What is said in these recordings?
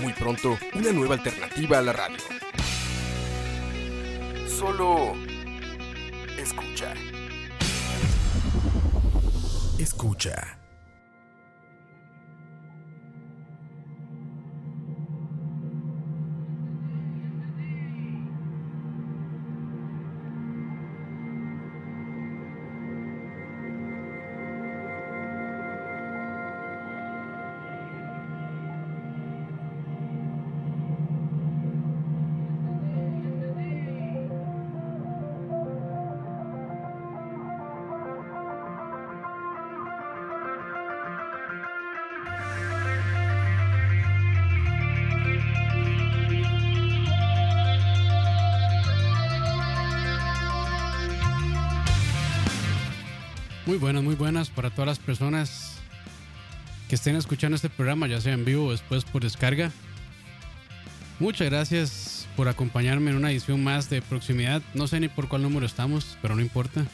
Muy pronto, una nueva alternativa a la radio. Solo escucha. Escucha. Buenas, para todas las personas que estén escuchando este programa, ya sea en vivo o después por descarga. Muchas gracias por acompañarme en una edición más de proximidad. No sé ni por cuál número estamos, pero no importa.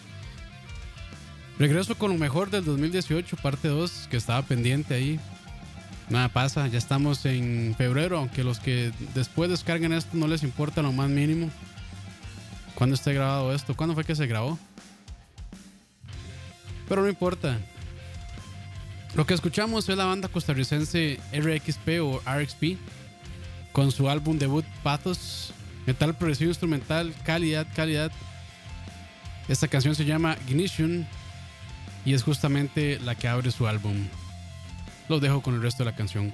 Regreso con lo mejor del 2018, parte 2, que estaba pendiente ahí. Nada pasa, ya estamos en febrero, aunque los que después descarguen esto no les importa lo más mínimo. ¿Cuándo esté grabado esto? ¿Cuándo fue que se grabó? Pero no importa. Lo que escuchamos es la banda costarricense RXP o RXP con su álbum debut Pathos, metal progresivo instrumental, calidad, calidad. Esta canción se llama Ignition y es justamente la que abre su álbum. Los dejo con el resto de la canción.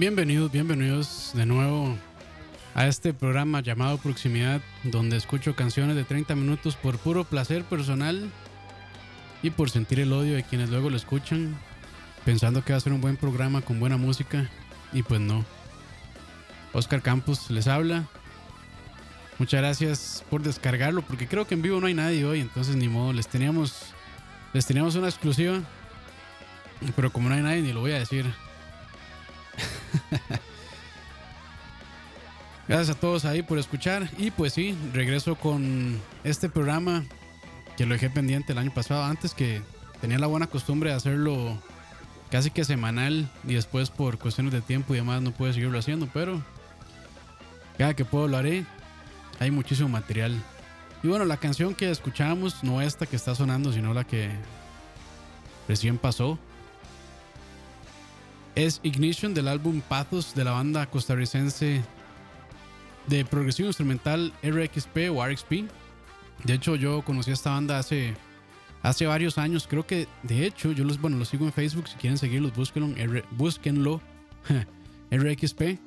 Bienvenidos, bienvenidos de nuevo a este programa llamado Proximidad, donde escucho canciones de 30 minutos por puro placer personal y por sentir el odio de quienes luego lo escuchan, pensando que va a ser un buen programa con buena música, y pues no. Oscar Campos les habla. Muchas gracias por descargarlo, porque creo que en vivo no hay nadie hoy, entonces ni modo, les teníamos, les teníamos una exclusiva, pero como no hay nadie, ni lo voy a decir. Gracias a todos ahí por escuchar. Y pues sí, regreso con este programa que lo dejé pendiente el año pasado. Antes que tenía la buena costumbre de hacerlo casi que semanal y después por cuestiones de tiempo y demás no puedo seguirlo haciendo. Pero cada que puedo lo haré. Hay muchísimo material. Y bueno, la canción que escuchamos, no esta que está sonando, sino la que recién pasó, es Ignition del álbum Pathos de la banda costarricense de progresivo instrumental RXP o RXP. De hecho, yo conocí a esta banda hace, hace varios años. Creo que, de hecho, yo los, bueno, los sigo en Facebook. Si quieren seguirlos, búsquenlo. R. RXP. Eh,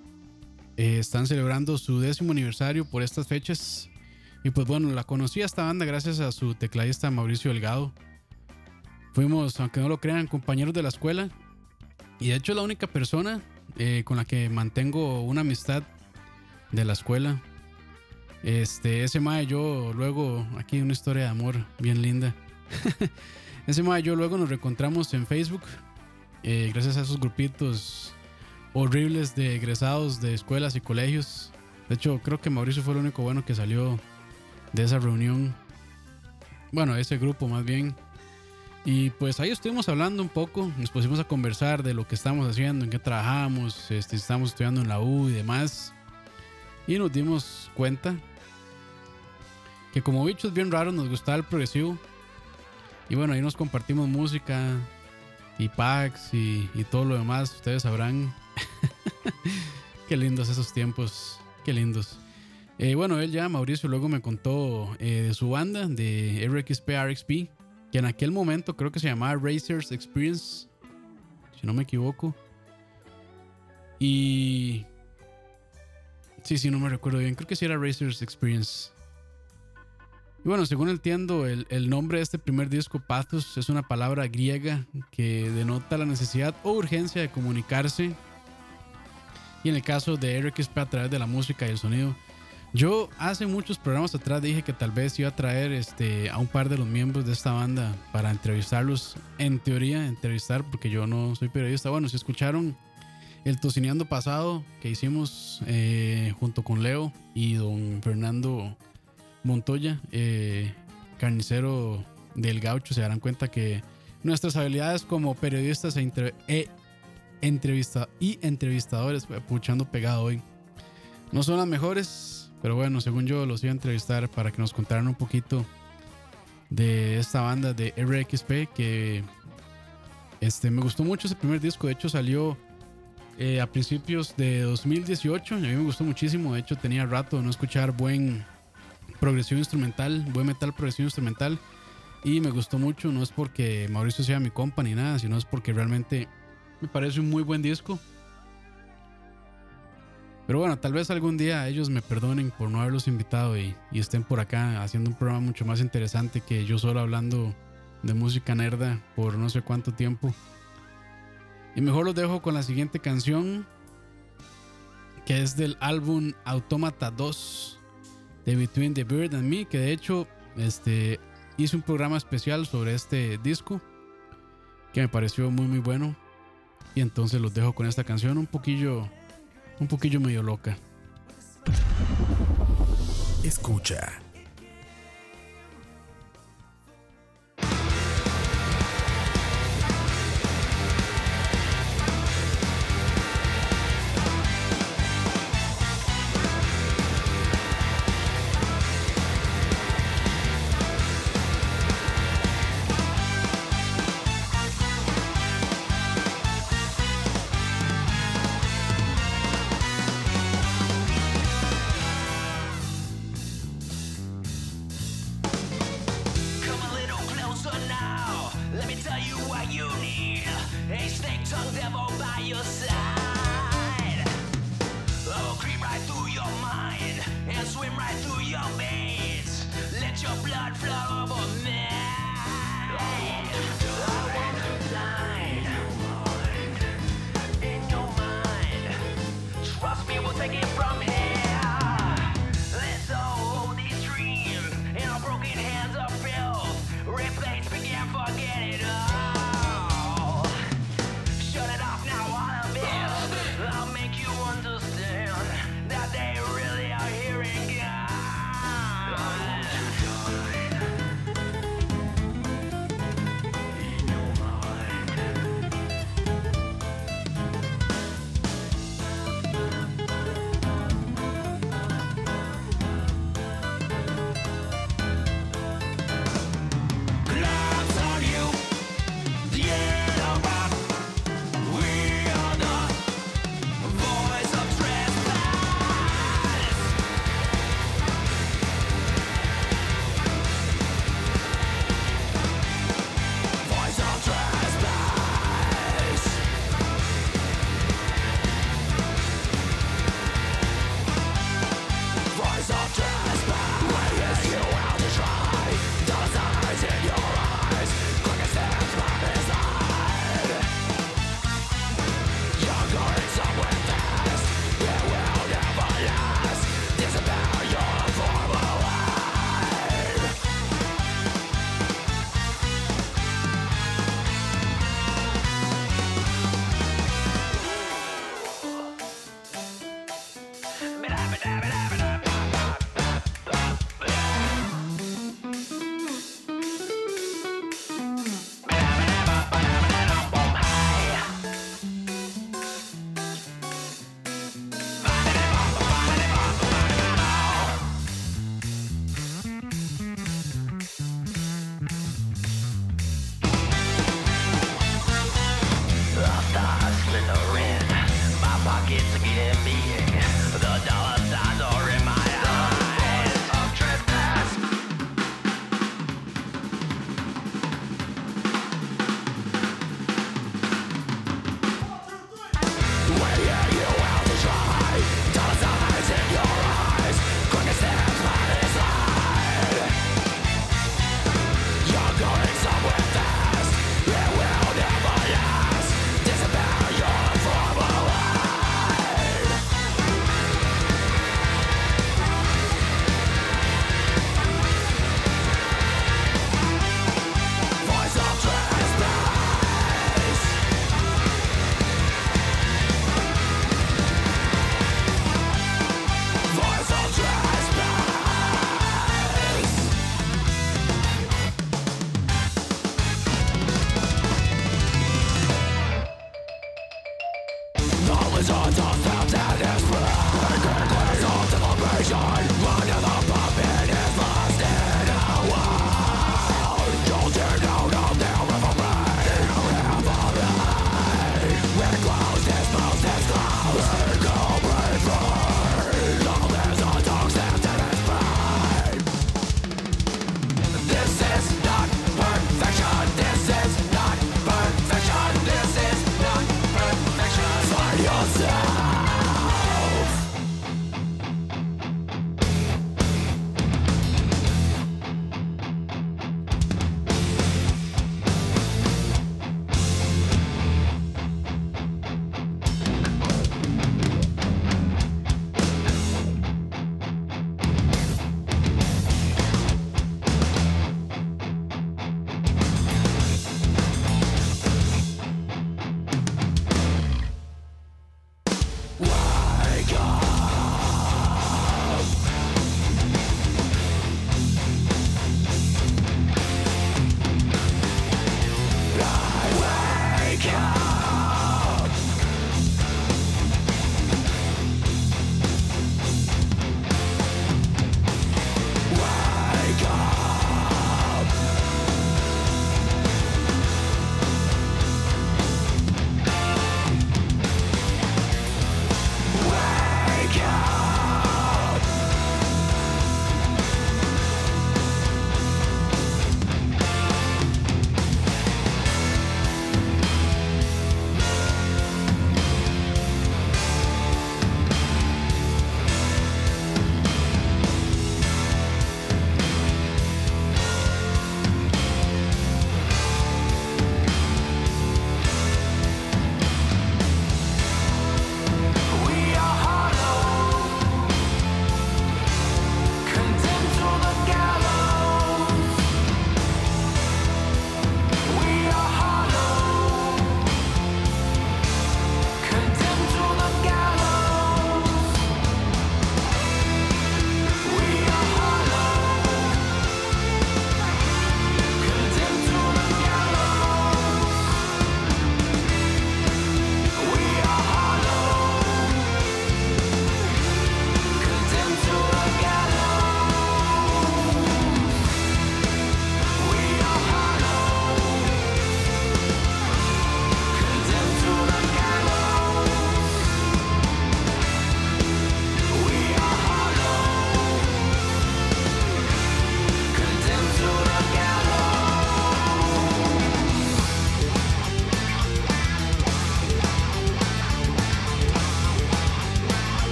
están celebrando su décimo aniversario por estas fechas. Y pues bueno, la conocí a esta banda gracias a su tecladista Mauricio Delgado. Fuimos, aunque no lo crean, compañeros de la escuela. Y de hecho la única persona eh, con la que mantengo una amistad de la escuela. Este, ese mae yo luego, aquí una historia de amor bien linda. ese mae yo luego nos reencontramos en Facebook. Eh, gracias a esos grupitos horribles de egresados de escuelas y colegios. De hecho, creo que Mauricio fue el único bueno que salió de esa reunión. Bueno, ese grupo más bien. Y pues ahí estuvimos hablando un poco, nos pusimos a conversar de lo que estamos haciendo, en qué trabajamos, este, estamos estudiando en la U y demás. Y nos dimos cuenta que como bichos bien raros nos gustaba el progresivo. Y bueno, ahí nos compartimos música y packs y, y todo lo demás, ustedes sabrán. qué lindos esos tiempos, qué lindos. Eh, bueno, él ya, Mauricio, luego me contó eh, de su banda, de RXP RXP, que en aquel momento creo que se llamaba Racers Experience, si no me equivoco. Y... Sí, sí, no me recuerdo bien, creo que sí era Racers Experience. Y bueno, según entiendo, el, el, nombre de este primer disco, Pathos, es una palabra griega que denota la necesidad o urgencia de comunicarse. Y en el caso de RXP a través de la música y el sonido. Yo hace muchos programas atrás dije que tal vez iba a traer este, a un par de los miembros de esta banda para entrevistarlos. En teoría, entrevistar, porque yo no soy periodista. Bueno, si escucharon el tocineando pasado que hicimos eh, junto con Leo y don Fernando Montoya, eh, carnicero del gaucho, se darán cuenta que nuestras habilidades como periodistas e, entre, e entrevista, y entrevistadores, puchando pegado hoy, no son las mejores. Pero bueno, según yo los iba a entrevistar para que nos contaran un poquito de esta banda de RXP que este, me gustó mucho ese primer disco. De hecho salió eh, a principios de 2018 y a mí me gustó muchísimo. De hecho tenía rato de no escuchar buen progresivo instrumental, buen metal progresivo instrumental. Y me gustó mucho, no es porque Mauricio sea mi compa ni nada, sino es porque realmente me parece un muy buen disco. Pero bueno, tal vez algún día ellos me perdonen por no haberlos invitado y, y, estén por acá haciendo un programa mucho más interesante que yo solo hablando de música nerda por no sé cuánto tiempo. Y mejor los dejo con la siguiente canción, que es del álbum Automata 2 de Between the Bird and Me, que de hecho este, hice un programa especial sobre este disco, que me pareció muy muy bueno. Y entonces los dejo con esta canción un poquillo un poquillo medio loca. Escucha.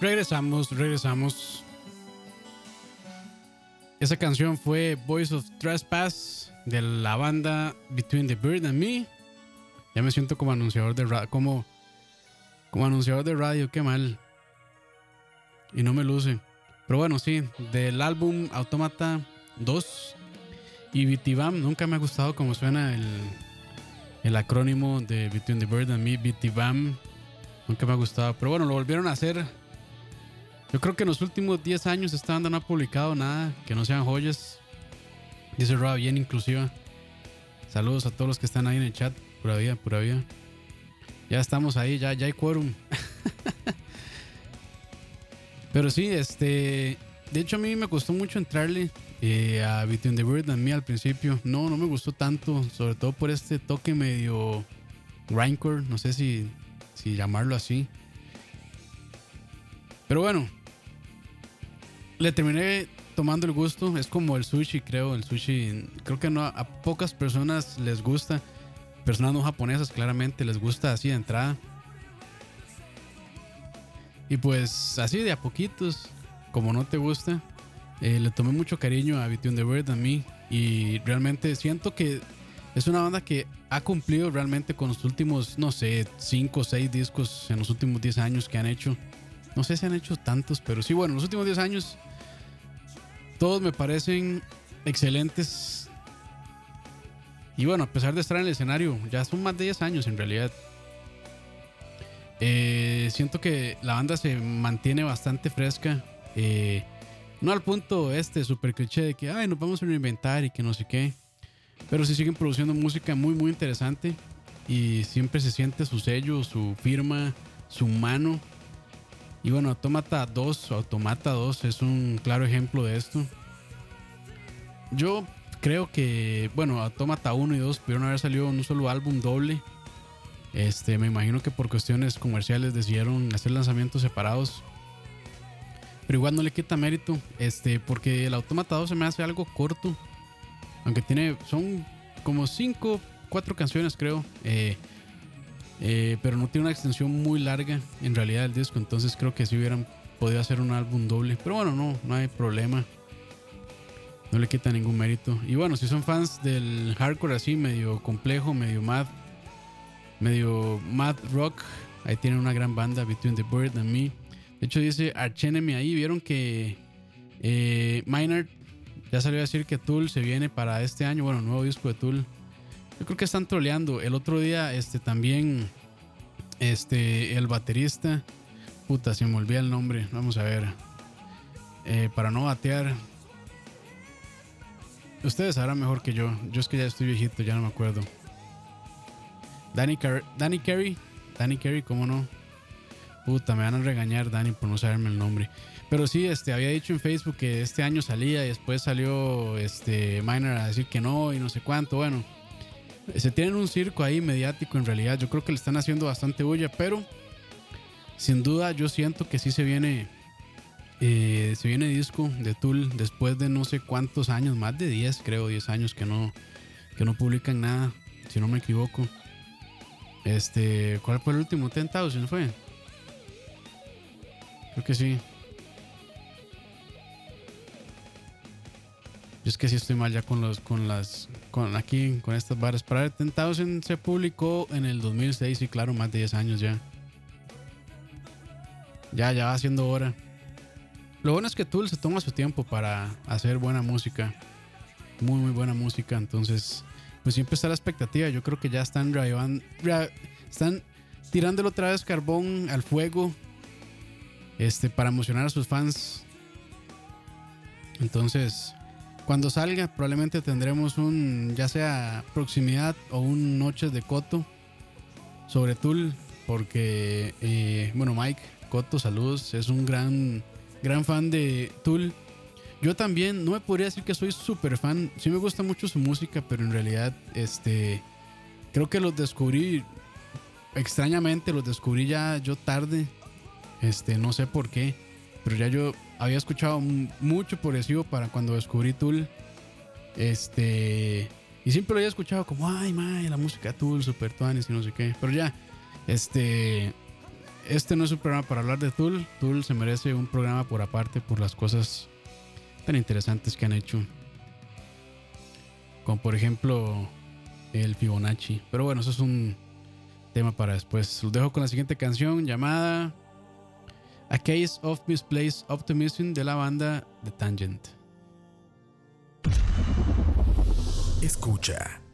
Regresamos, regresamos. Esa canción fue Voice of Trespass de la banda Between the Bird and Me. Ya me siento como anunciador de radio, como, como anunciador de radio, qué mal. Y no me luce. Pero bueno, sí, del álbum Automata 2 y BTBAM, nunca me ha gustado cómo suena el, el acrónimo de Between the Bird and Me, BTBAM. Nunca me ha gustado. Pero bueno, lo volvieron a hacer. Yo creo que en los últimos 10 años esta banda no ha publicado nada que no sean joyas. Dice Rob, bien inclusiva. Saludos a todos los que están ahí en el chat. Pura vida, pura vida. Ya estamos ahí, ya, ya hay quórum. Pero sí, este. De hecho, a mí me costó mucho entrarle eh, a Between the Bird and Me al principio. No, no me gustó tanto, sobre todo por este toque medio grindcore, no sé si, si llamarlo así. Pero bueno, le terminé tomando el gusto. Es como el sushi, creo. El sushi, creo que no, a pocas personas les gusta. Personas no japonesas, claramente, les gusta así de entrada. Y pues así de a poquitos, como no te gusta, eh, le tomé mucho cariño a Between the Bird and Me. Y realmente siento que es una banda que ha cumplido realmente con los últimos, no sé, 5 o 6 discos en los últimos 10 años que han hecho. No sé si han hecho tantos, pero sí, bueno, en los últimos 10 años todos me parecen excelentes. Y bueno, a pesar de estar en el escenario, ya son más de 10 años en realidad. Eh, siento que la banda se mantiene bastante fresca. Eh, no al punto este super cliché de que Ay, nos vamos a reinventar y que no sé qué. Pero sí siguen produciendo música muy, muy interesante. Y siempre se siente su sello, su firma, su mano. Y bueno, Automata 2, Automata 2 es un claro ejemplo de esto. Yo creo que, bueno, Automata 1 y 2 pudieron haber salido un solo álbum doble. Este, me imagino que por cuestiones comerciales decidieron hacer lanzamientos separados. Pero igual no le quita mérito, este, porque el Automata 2 se me hace algo corto. Aunque tiene, son como 5, 4 canciones creo. Eh, eh, pero no tiene una extensión muy larga en realidad el disco. Entonces creo que si hubieran podido hacer un álbum doble. Pero bueno, no, no hay problema. No le quita ningún mérito. Y bueno, si son fans del hardcore así, medio complejo, medio mad, medio mad rock, ahí tienen una gran banda, Between the Bird and Me. De hecho, dice Arch Enemy ahí. Vieron que eh, ya salió a decir que Tool se viene para este año. Bueno, nuevo disco de Tool. Yo creo que están troleando. El otro día, este también, este, el baterista, puta, se me olvida el nombre. Vamos a ver. Eh, para no batear. Ustedes sabrán mejor que yo. Yo es que ya estoy viejito, ya no me acuerdo. Danny, Car Danny Carey. Danny Carey, ¿cómo no? Puta, me van a regañar, Danny, por no saberme el nombre. Pero sí, este, había dicho en Facebook que este año salía y después salió este Minor a decir que no y no sé cuánto. Bueno, se tienen un circo ahí mediático en realidad. Yo creo que le están haciendo bastante bulla, pero sin duda yo siento que sí se viene eh, se viene disco de Tool después de no sé cuántos años, más de 10, creo, 10 años que no, que no publican nada, si no me equivoco. Este, ¿cuál fue el último? ¿10,000 fue? Creo que sí. Yo es que sí estoy mal ya con los, con las, con aquí, con estas barras. Para ver, 10,000 se publicó en el 2006 y claro, más de 10 años ya. Ya, ya va siendo hora. Lo bueno es que Tool se toma su tiempo para hacer buena música. Muy, muy buena música. Entonces, pues siempre está la expectativa. Yo creo que ya están están tirándole otra vez carbón al fuego. Este, para emocionar a sus fans. Entonces, cuando salga, probablemente tendremos un, ya sea proximidad o un noches de Coto sobre Tool. Porque, eh, bueno, Mike Coto, saludos. Es un gran gran fan de Tool. Yo también, no me podría decir que soy súper fan. Sí me gusta mucho su música, pero en realidad, este, creo que los descubrí, extrañamente los descubrí ya yo tarde. Este, no sé por qué, pero ya yo había escuchado mucho progresivo para cuando descubrí Tool. Este. Y siempre lo había escuchado como, ay, mae, la música Tool, Super Tuanis y no sé qué. Pero ya, este. Este no es un programa para hablar de Tool. Tool se merece un programa por aparte por las cosas tan interesantes que han hecho. Como por ejemplo el Fibonacci. Pero bueno, eso es un tema para después. Los dejo con la siguiente canción llamada a Case of Misplaced Optimism de la banda The Tangent. Escucha.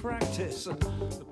practice. The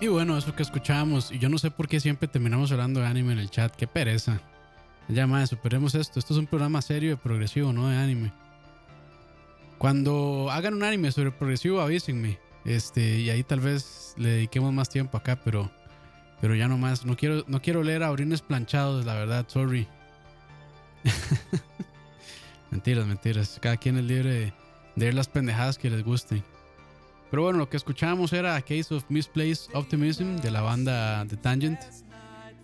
Y bueno, eso que escuchábamos, y yo no sé por qué siempre terminamos hablando de anime en el chat, qué pereza. Ya más, superemos esto. Esto es un programa serio y progresivo, no de anime. Cuando hagan un anime sobre progresivo, avísenme. Este, y ahí tal vez le dediquemos más tiempo acá, pero, pero ya no más. No quiero, no quiero leer a orines planchados, la verdad, sorry. mentiras, mentiras. Cada quien es libre de, leer las pendejadas que les gusten. Pero bueno, lo que escuchábamos era Case of Misplaced Optimism de la banda The Tangent.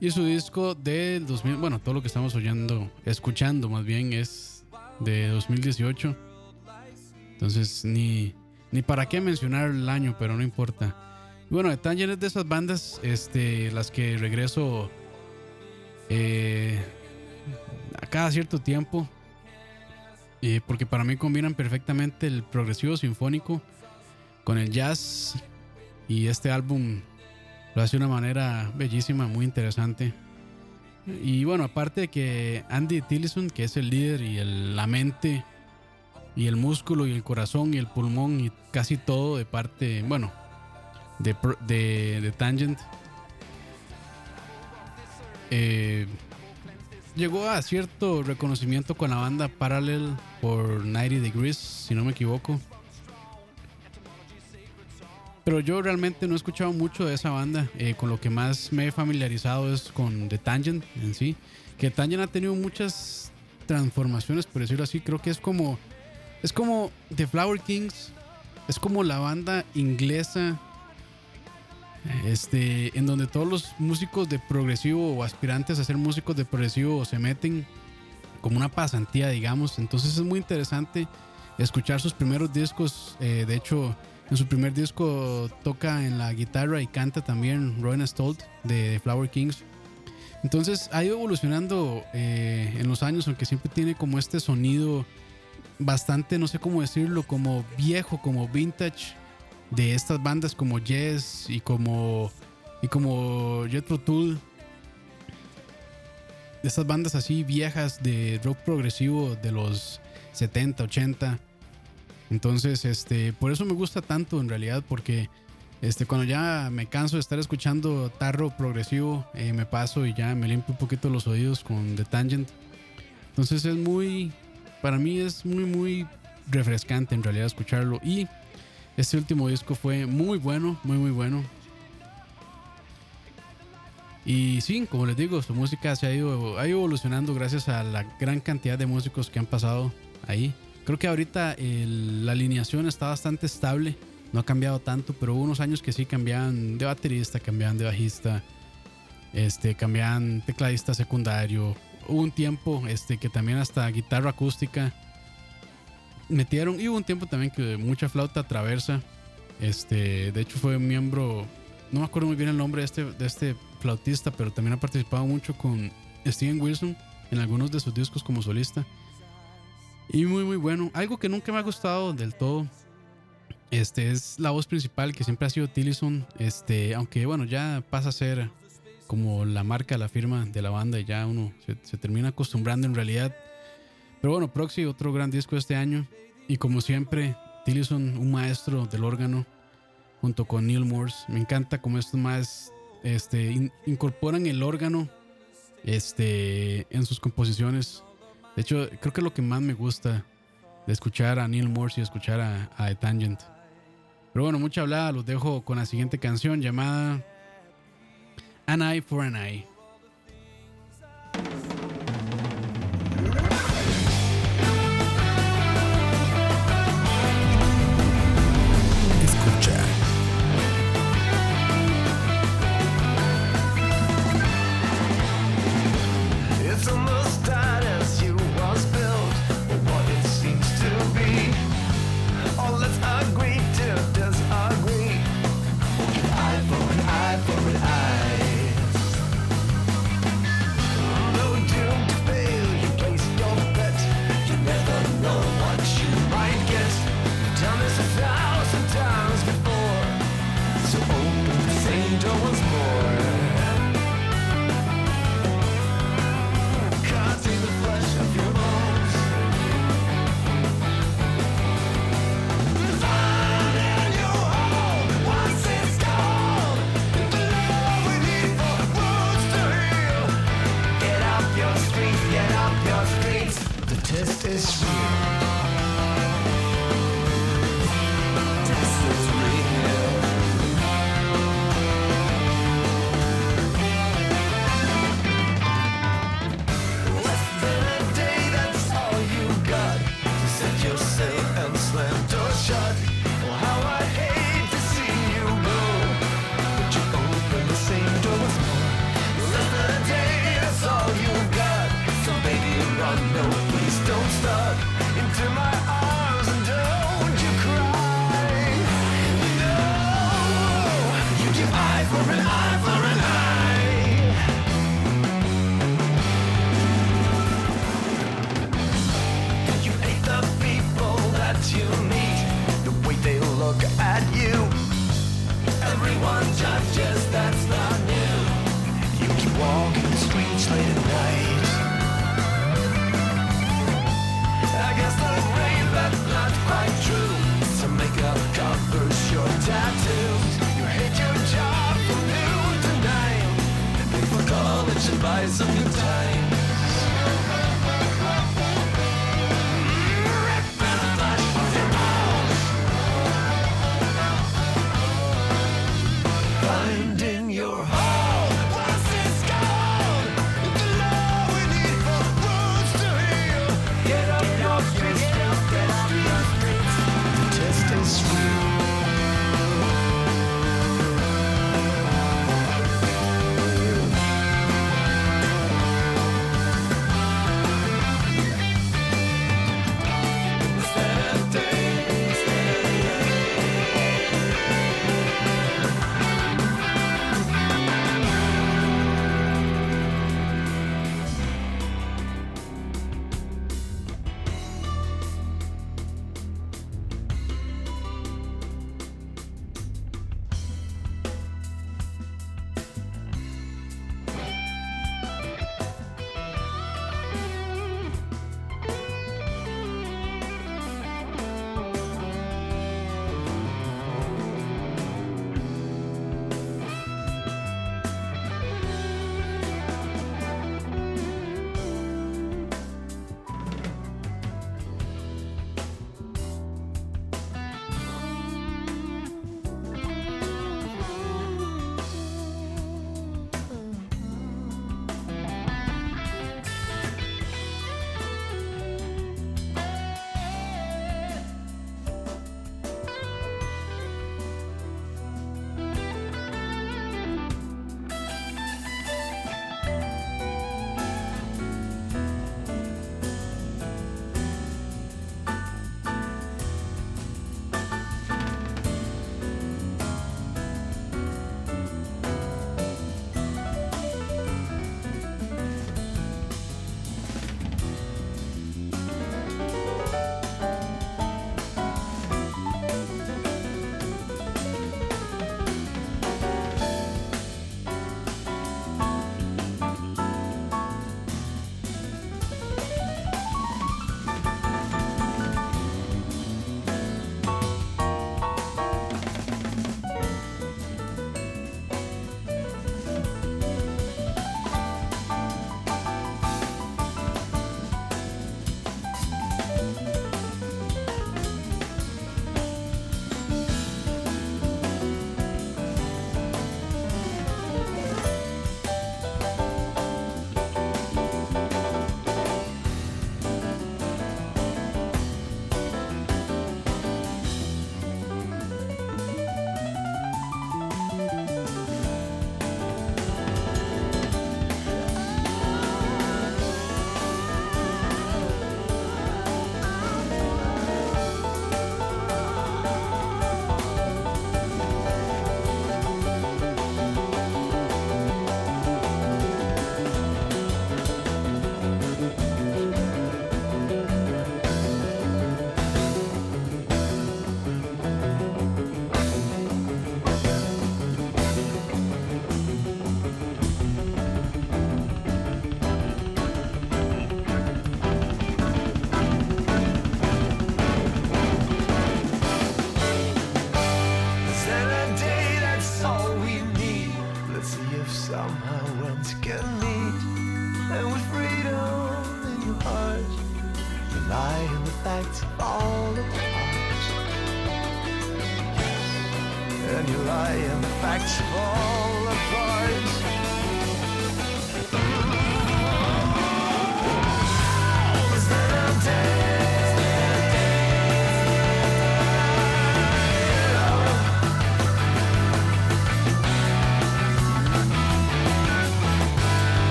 Y su disco del 2000, bueno, todo lo que estamos oyendo, escuchando más bien, es de 2018. Entonces, ni, ni para qué mencionar el año, pero no importa. Bueno, The Tangent es de esas bandas, este, las que regreso eh, a cada cierto tiempo. eh, porque para mí combinan perfectamente el progresivo sinfónico con el jazz y este álbum lo hace de una manera bellísima, muy interesante. Y bueno, aparte de que Andy Tillison, que es el líder y el- la mente y el músculo y el corazón y el pulmón y casi todo de parte, bueno, de, de, de Tangent, eh, llegó a cierto reconocimiento con la banda Parallel por 90 Degrees, si no me equivoco. Pero yo realmente no he escuchado mucho de esa banda. Eh, con lo que más me he familiarizado es con The Tangent en sí. Que Tangent ha tenido muchas transformaciones, por decirlo así. Creo que es como. Es como The Flower Kings. Es como la banda inglesa. Este. En donde todos los músicos de progresivo o aspirantes a ser músicos de progresivo se meten como una pasantía, digamos. Entonces es muy interesante escuchar sus primeros discos. Eh, de hecho, en su primer disco toca en la guitarra y canta también Rowan Stolt de Flower Kings. Entonces ha ido evolucionando eh, en los años, aunque siempre tiene como este sonido bastante, no sé cómo decirlo, como viejo, como vintage de estas bandas como Yes y como y como Jethro. De estas bandas así viejas de rock progresivo de los 70, 80. Entonces, este, por eso me gusta tanto en realidad, porque este, cuando ya me canso de estar escuchando tarro progresivo, eh, me paso y ya me limpio un poquito los oídos con The Tangent. Entonces es muy, para mí es muy, muy refrescante en realidad escucharlo. Y este último disco fue muy bueno, muy, muy bueno. Y sí, como les digo, su música se ha ido, ha ido evolucionando gracias a la gran cantidad de músicos que han pasado ahí. Creo que ahorita la alineación está bastante estable, no ha cambiado tanto, pero hubo unos años que sí cambiaban de baterista, cambiaban de bajista, este, cambiaban tecladista secundario. Hubo un tiempo este, que también hasta guitarra acústica metieron, y hubo un tiempo también que mucha flauta traversa. Este, de hecho fue miembro, no me acuerdo muy bien el nombre de este, de este flautista, pero también ha participado mucho con Steven Wilson en algunos de sus discos como solista. Y muy muy bueno. Algo que nunca me ha gustado del todo. Este es la voz principal que siempre ha sido Tillison. Este, aunque bueno, ya pasa a ser como la marca, la firma de la banda y ya uno se, se termina acostumbrando en realidad. Pero bueno, Proxy, otro gran disco este año. Y como siempre, Tillison, un maestro del órgano, junto con Neil Morse. Me encanta como estos más este, in- incorporan el órgano este, en sus composiciones. De hecho, creo que es lo que más me gusta de escuchar a Neil Morse y escuchar a, a The Tangent. Pero bueno, mucha hablada, los dejo con la siguiente canción llamada An Eye for an Eye. We're alive.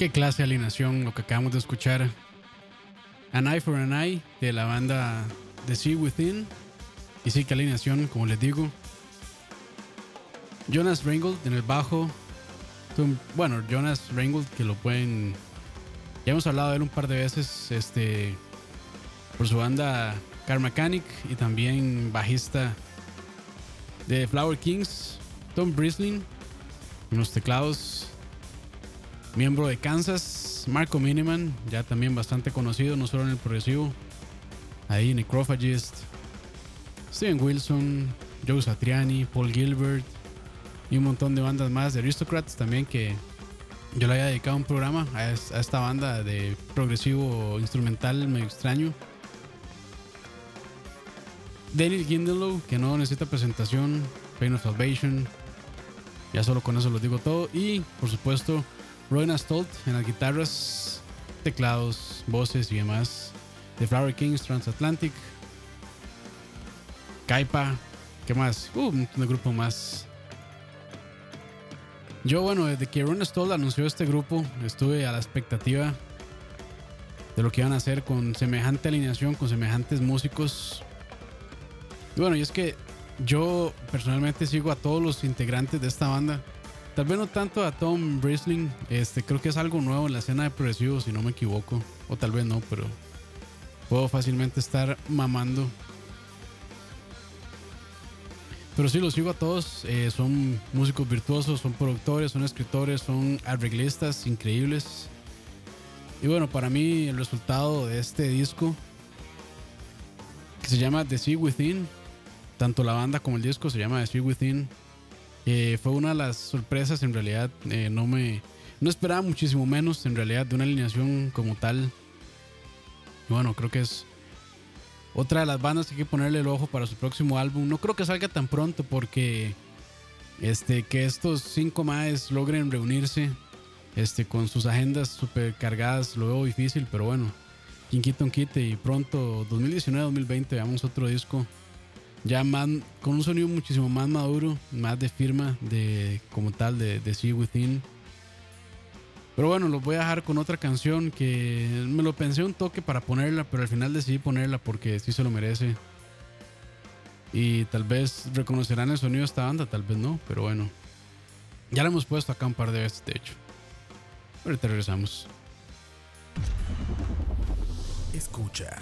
Qué clase de alineación lo que acabamos de escuchar. An Eye for an Eye de la banda The Sea Within. Y sí, qué alineación, como les digo. Jonas Ringold en el bajo. Bueno, Jonas Ringold que lo pueden... Ya hemos hablado de él un par de veces. Este... Por su banda Car Mechanic. Y también bajista de Flower Kings. Tom Brisling. En los teclados miembro de Kansas, Marco Miniman, ya también bastante conocido, no solo en el progresivo, ahí Necrophagist, Steven Wilson, Joe Satriani, Paul Gilbert y un montón de bandas más, de Aristocrats también que yo le había dedicado un programa a, es- a esta banda de progresivo instrumental medio extraño. Daniel Gindelow, que no necesita presentación, Pain of Salvation, ya solo con eso lo digo todo. Y por supuesto, Roy Stolt en las guitarras, teclados, voces y demás. The Flower Kings, Transatlantic, Kaipa, ¿qué más? Uh, un montón de grupo más. Yo, bueno, desde que Ron Stoll anunció este grupo, estuve a la expectativa de lo que iban a hacer con semejante alineación, con semejantes músicos. Y bueno, y es que yo personalmente sigo a todos los integrantes de esta banda. Tal vez no tanto a Tom Brisling, este, creo que es algo nuevo en la escena de progresivo, si no me equivoco. O tal vez no, pero puedo fácilmente estar mamando. Pero sí, los sigo a todos. eh, son músicos virtuosos, son productores, son escritores, son arreglistas increíbles. Y bueno, para mí el resultado de este disco, que se llama The Sea Within, tanto la banda como el disco se llama The Sea Within, eh, fue una de las sorpresas en realidad. eh, no me no esperaba muchísimo menos en realidad de una alineación como tal. Bueno, creo que es otra de las bandas que hay que ponerle el ojo para su próximo álbum. No creo que salga tan pronto porque este, que estos cinco maes logren reunirse este, con sus agendas super cargadas lo veo difícil, pero bueno, quien quita un quite y pronto 2019-2020 veamos otro disco ya más, con un sonido muchísimo más maduro, más de firma de como tal de, de See Within. Pero bueno, los voy a dejar con otra canción que me lo pensé un toque para ponerla, pero al final decidí ponerla porque sí se lo merece. Y tal vez reconocerán el sonido de esta banda, tal vez no, pero bueno. Ya la hemos puesto acá un par de veces, de hecho. Ahorita regresamos. Escucha.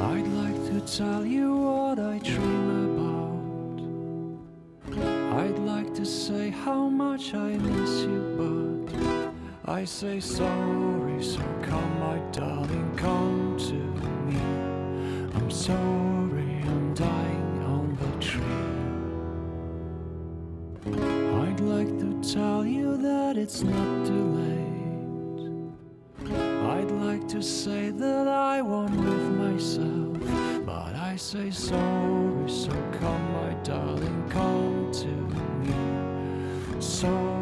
I'd like to tell you what I dream about. I'd like to say how much I miss you, but I say sorry, so come, my darling, come to me. I'm sorry, I'm dying on the tree. I'd like to tell you that it's not too late. I'd like to say that I won't live myself, but I say sorry, so come, my darling, come to me. Sorry,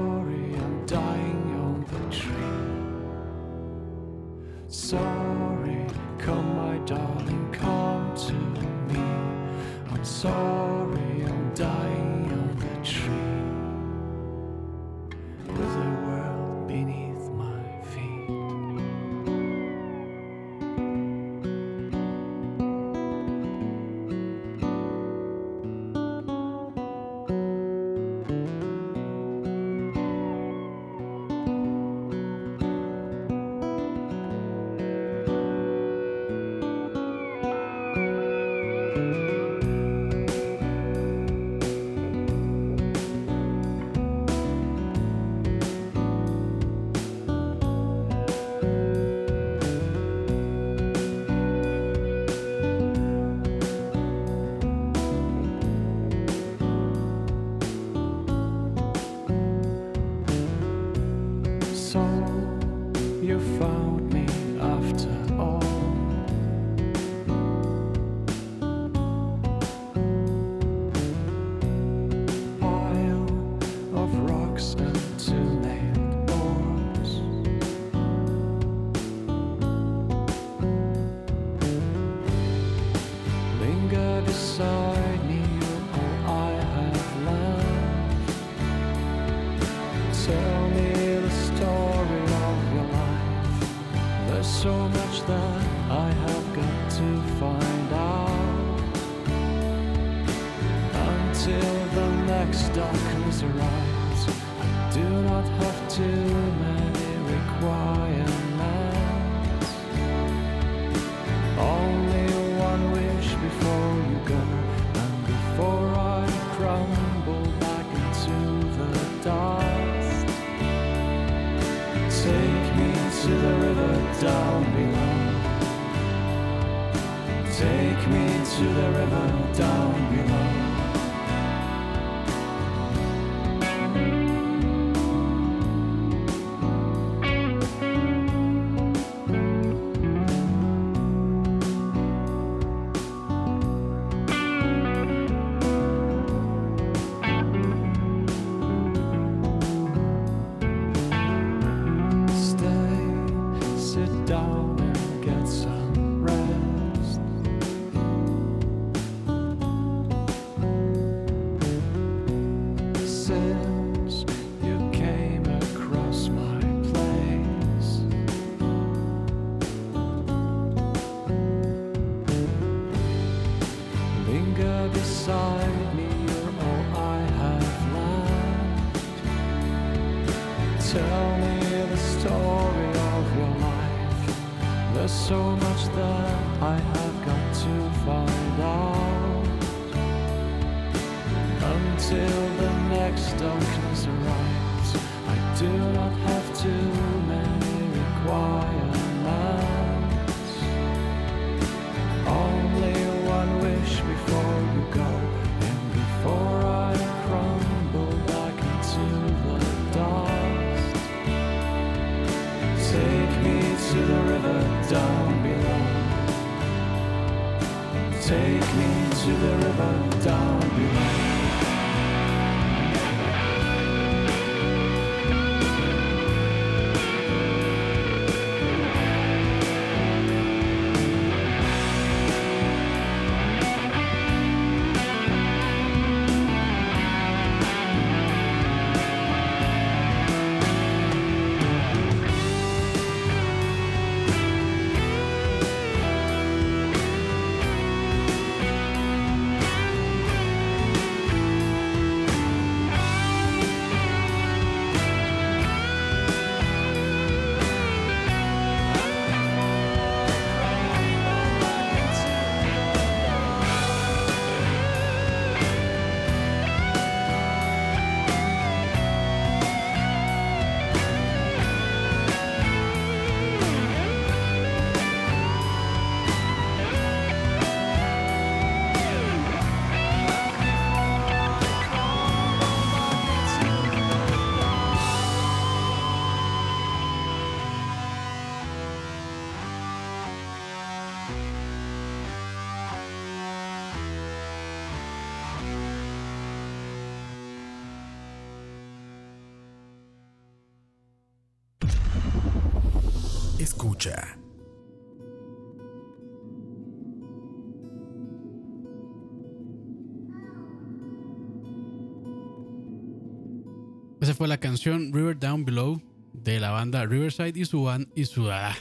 fue la canción River Down Below de la banda Riverside y su, y su, ah,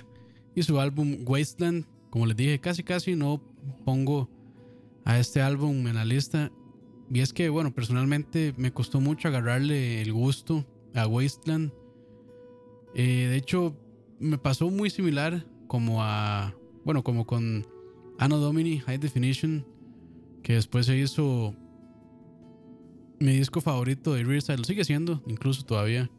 y su álbum Wasteland. Como les dije, casi casi no pongo a este álbum en la lista. Y es que, bueno, personalmente me costó mucho agarrarle el gusto a Wasteland. Eh, de hecho, me pasó muy similar como a, bueno, como con Anno Domini High Definition, que después se hizo mi disco favorito de Riverside, lo sigue siendo, incluso todavía.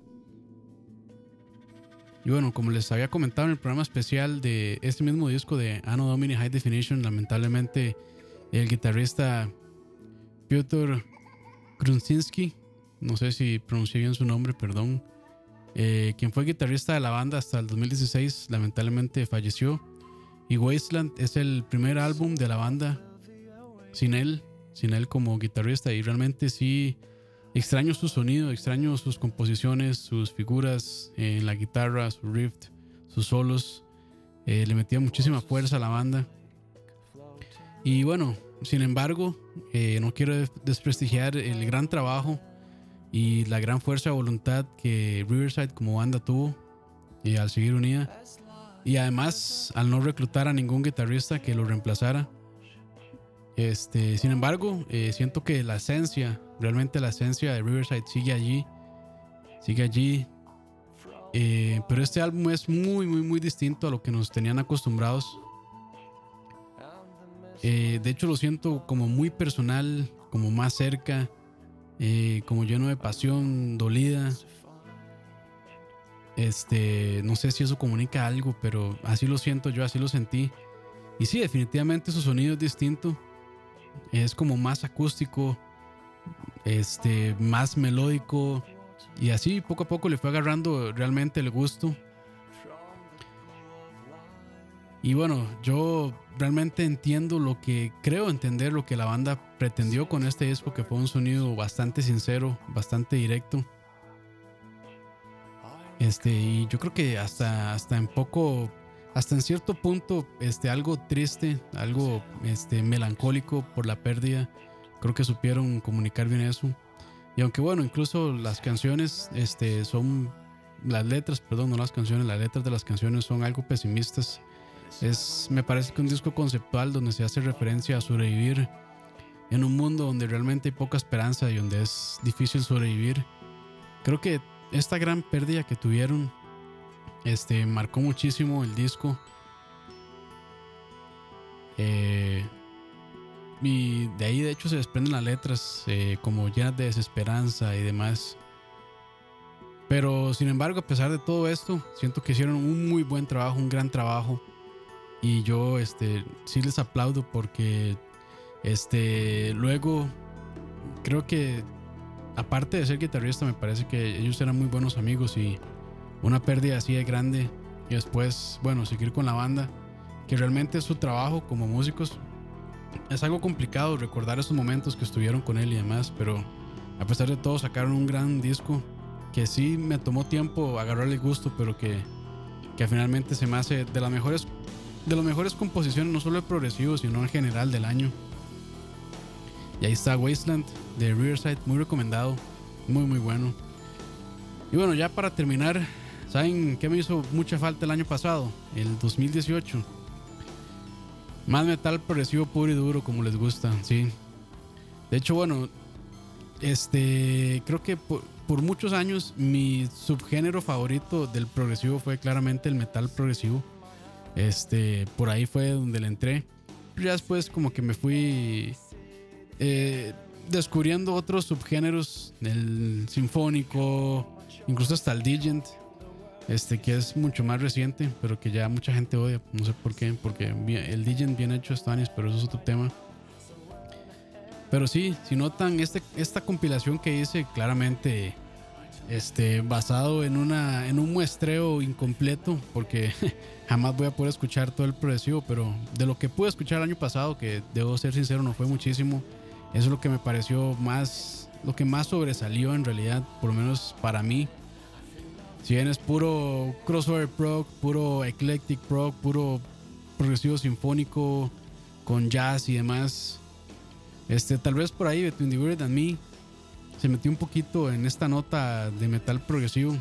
Y bueno, como les había comentado en el programa especial de este mismo disco de Anno Domini High Definition, lamentablemente el guitarrista Piotr Krunsinski, no sé si pronuncié bien su nombre, perdón, eh, quien fue guitarrista de la banda hasta el 2016, lamentablemente falleció. Y Wasteland es el primer álbum de la banda sin él, sin él como guitarrista. Y realmente sí extraño su sonido, extraño sus composiciones, sus figuras en la guitarra, su riff, sus solos. Eh, le metía muchísima fuerza a la banda. Y bueno, sin embargo, eh, no quiero desprestigiar el gran trabajo y la gran fuerza de voluntad que Riverside como banda tuvo y al seguir unida. Y además al no reclutar a ningún guitarrista que lo reemplazara. Este, sin embargo, eh, siento que la esencia, realmente la esencia de Riverside sigue allí. Sigue allí. Eh, pero este álbum es muy, muy, muy distinto a lo que nos tenían acostumbrados. Eh, de hecho, lo siento como muy personal, como más cerca, como lleno de pasión, dolida. Este, no sé si eso comunica algo, pero así lo siento yo, así lo sentí. Y sí, definitivamente su sonido es distinto. Es como más acústico, este, más melódico. Y así poco a poco le fue agarrando realmente el gusto. Y bueno, yo realmente entiendo lo que creo entender lo que la banda pretendió con este disco, que fue un sonido bastante sincero, bastante directo. Este, y yo creo que hasta, hasta en poco, hasta en cierto punto, este, algo triste, algo este, melancólico por la pérdida. Creo que supieron comunicar bien eso. Y aunque bueno, incluso las canciones este, son, las letras, perdón, no las canciones, las letras de las canciones son algo pesimistas. Es, me parece que un disco conceptual donde se hace referencia a sobrevivir en un mundo donde realmente hay poca esperanza y donde es difícil sobrevivir. Creo que esta gran pérdida que tuvieron este, marcó muchísimo el disco. Eh, y de ahí de hecho se desprenden las letras eh, como llenas de desesperanza y demás. Pero sin embargo, a pesar de todo esto, siento que hicieron un muy buen trabajo, un gran trabajo. Y yo este, sí les aplaudo porque este, luego creo que aparte de ser guitarrista me parece que ellos eran muy buenos amigos y una pérdida así de grande y después, bueno, seguir con la banda, que realmente es su trabajo como músicos. Es algo complicado recordar esos momentos que estuvieron con él y demás, pero a pesar de todo sacaron un gran disco que sí me tomó tiempo agarrarle el gusto, pero que, que finalmente se me hace de las mejores de las mejores composiciones, no solo de progresivo, sino en general del año. Y ahí está Wasteland de Riverside, muy recomendado, muy muy bueno. Y bueno, ya para terminar, ¿saben qué me hizo mucha falta el año pasado? El 2018. Más metal progresivo puro y duro, como les gusta, sí. De hecho, bueno, este, creo que por, muchos años mi subgénero favorito del progresivo fue claramente el metal progresivo. Este, por ahí fue donde le entré. Ya después como que me fui eh, descubriendo otros subgéneros, el sinfónico, incluso hasta el digent, este que es mucho más reciente, pero que ya mucha gente odia, no sé por qué, porque el digent bien hecho está pero eso es otro tema. Pero sí, si notan este, esta compilación que hice claramente este, basado en, una, en un muestreo incompleto, porque jamás voy a poder escuchar todo el progresivo, pero de lo que pude escuchar el año pasado, que debo ser sincero, no fue muchísimo, eso es lo que me pareció más, lo que más sobresalió en realidad, por lo menos para mí. Si bien es puro crossover prog, puro eclectic prog, puro progresivo sinfónico con jazz y demás, este, tal vez por ahí Between the Weird and Me se metió un poquito en esta nota de metal progresivo.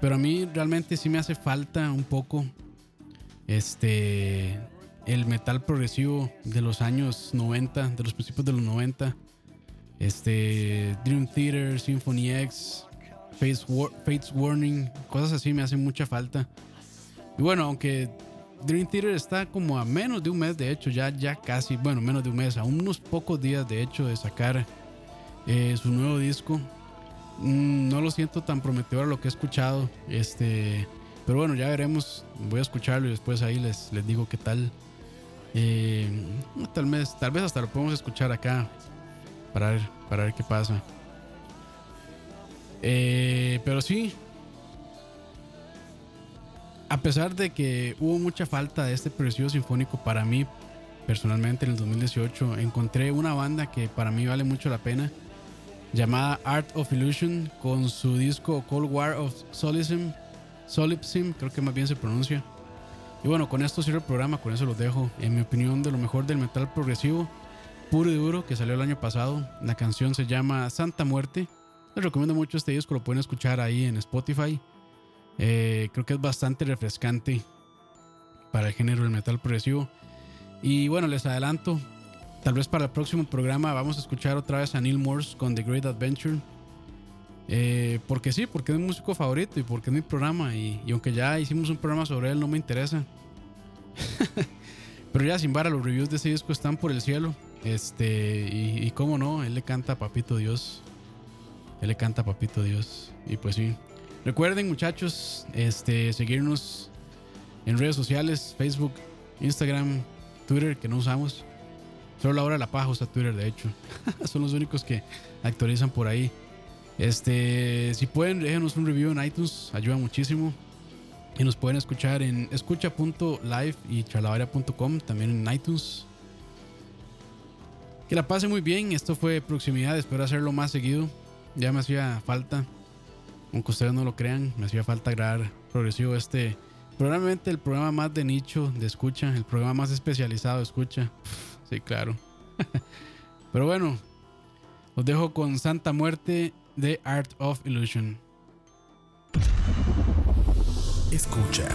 Pero a mí realmente sí me hace falta un poco este el metal progresivo de los años 90, de los principios de los 90. Este Dream Theater, Symphony X, Fates, Warning, cosas así me hacen mucha falta. Y bueno, aunque Dream Theater está como a menos de un mes, de hecho, ya, ya casi, bueno, menos de un mes, a unos pocos días de hecho de sacar eh, su nuevo disco. Mm, no lo siento tan prometedor lo que he escuchado. Este, pero bueno, ya veremos. Voy a escucharlo y después ahí les, les digo qué tal. Eh, tal, vez, tal vez hasta lo podemos escuchar acá para ver, para ver qué pasa. Eh, pero sí, a pesar de que hubo mucha falta de este progresivo sinfónico para mí, personalmente en el 2018, encontré una banda que para mí vale mucho la pena, llamada Art of Illusion, con su disco Cold War of Solism, Solipsim, creo que más bien se pronuncia. Y bueno, con esto cierro el programa, con eso los dejo. En mi opinión, de lo mejor del metal progresivo, puro y duro, que salió el año pasado. La canción se llama Santa Muerte. Les recomiendo mucho este disco, lo pueden escuchar ahí en Spotify. Eh, creo que es bastante refrescante para el género del metal progresivo. Y bueno, les adelanto, tal vez para el próximo programa vamos a escuchar otra vez a Neil Morse con The Great Adventure. Eh, porque sí, porque es mi músico favorito y porque es mi programa. Y, aunque ya hicimos un programa sobre él, no me interesa. Pero ya sin vara, los reviews de ese disco están por el cielo. Este, y, y cómo no, él le canta a Papito Dios. Él le canta Papito Dios. Y pues sí. Recuerden, muchachos, este, seguirnos en redes sociales: Facebook, Instagram, Twitter, que no usamos. Solo la hora de la paja usa Twitter, de hecho. Son los únicos que actualizan por ahí. Este, si pueden, déjenos un review en iTunes, ayuda muchísimo. Y nos pueden escuchar en escucha.live y charlavaria.com, también en iTunes. Que la pasen muy bien. Esto fue proximidad. Espero hacerlo más seguido. Ya me hacía falta, aunque ustedes no lo crean, me hacía falta grabar progresivo este. Probablemente el programa más de nicho de escucha, el programa más especializado de escucha. Sí, claro. Pero bueno, os dejo con Santa Muerte de Art of Illusion. Escucha.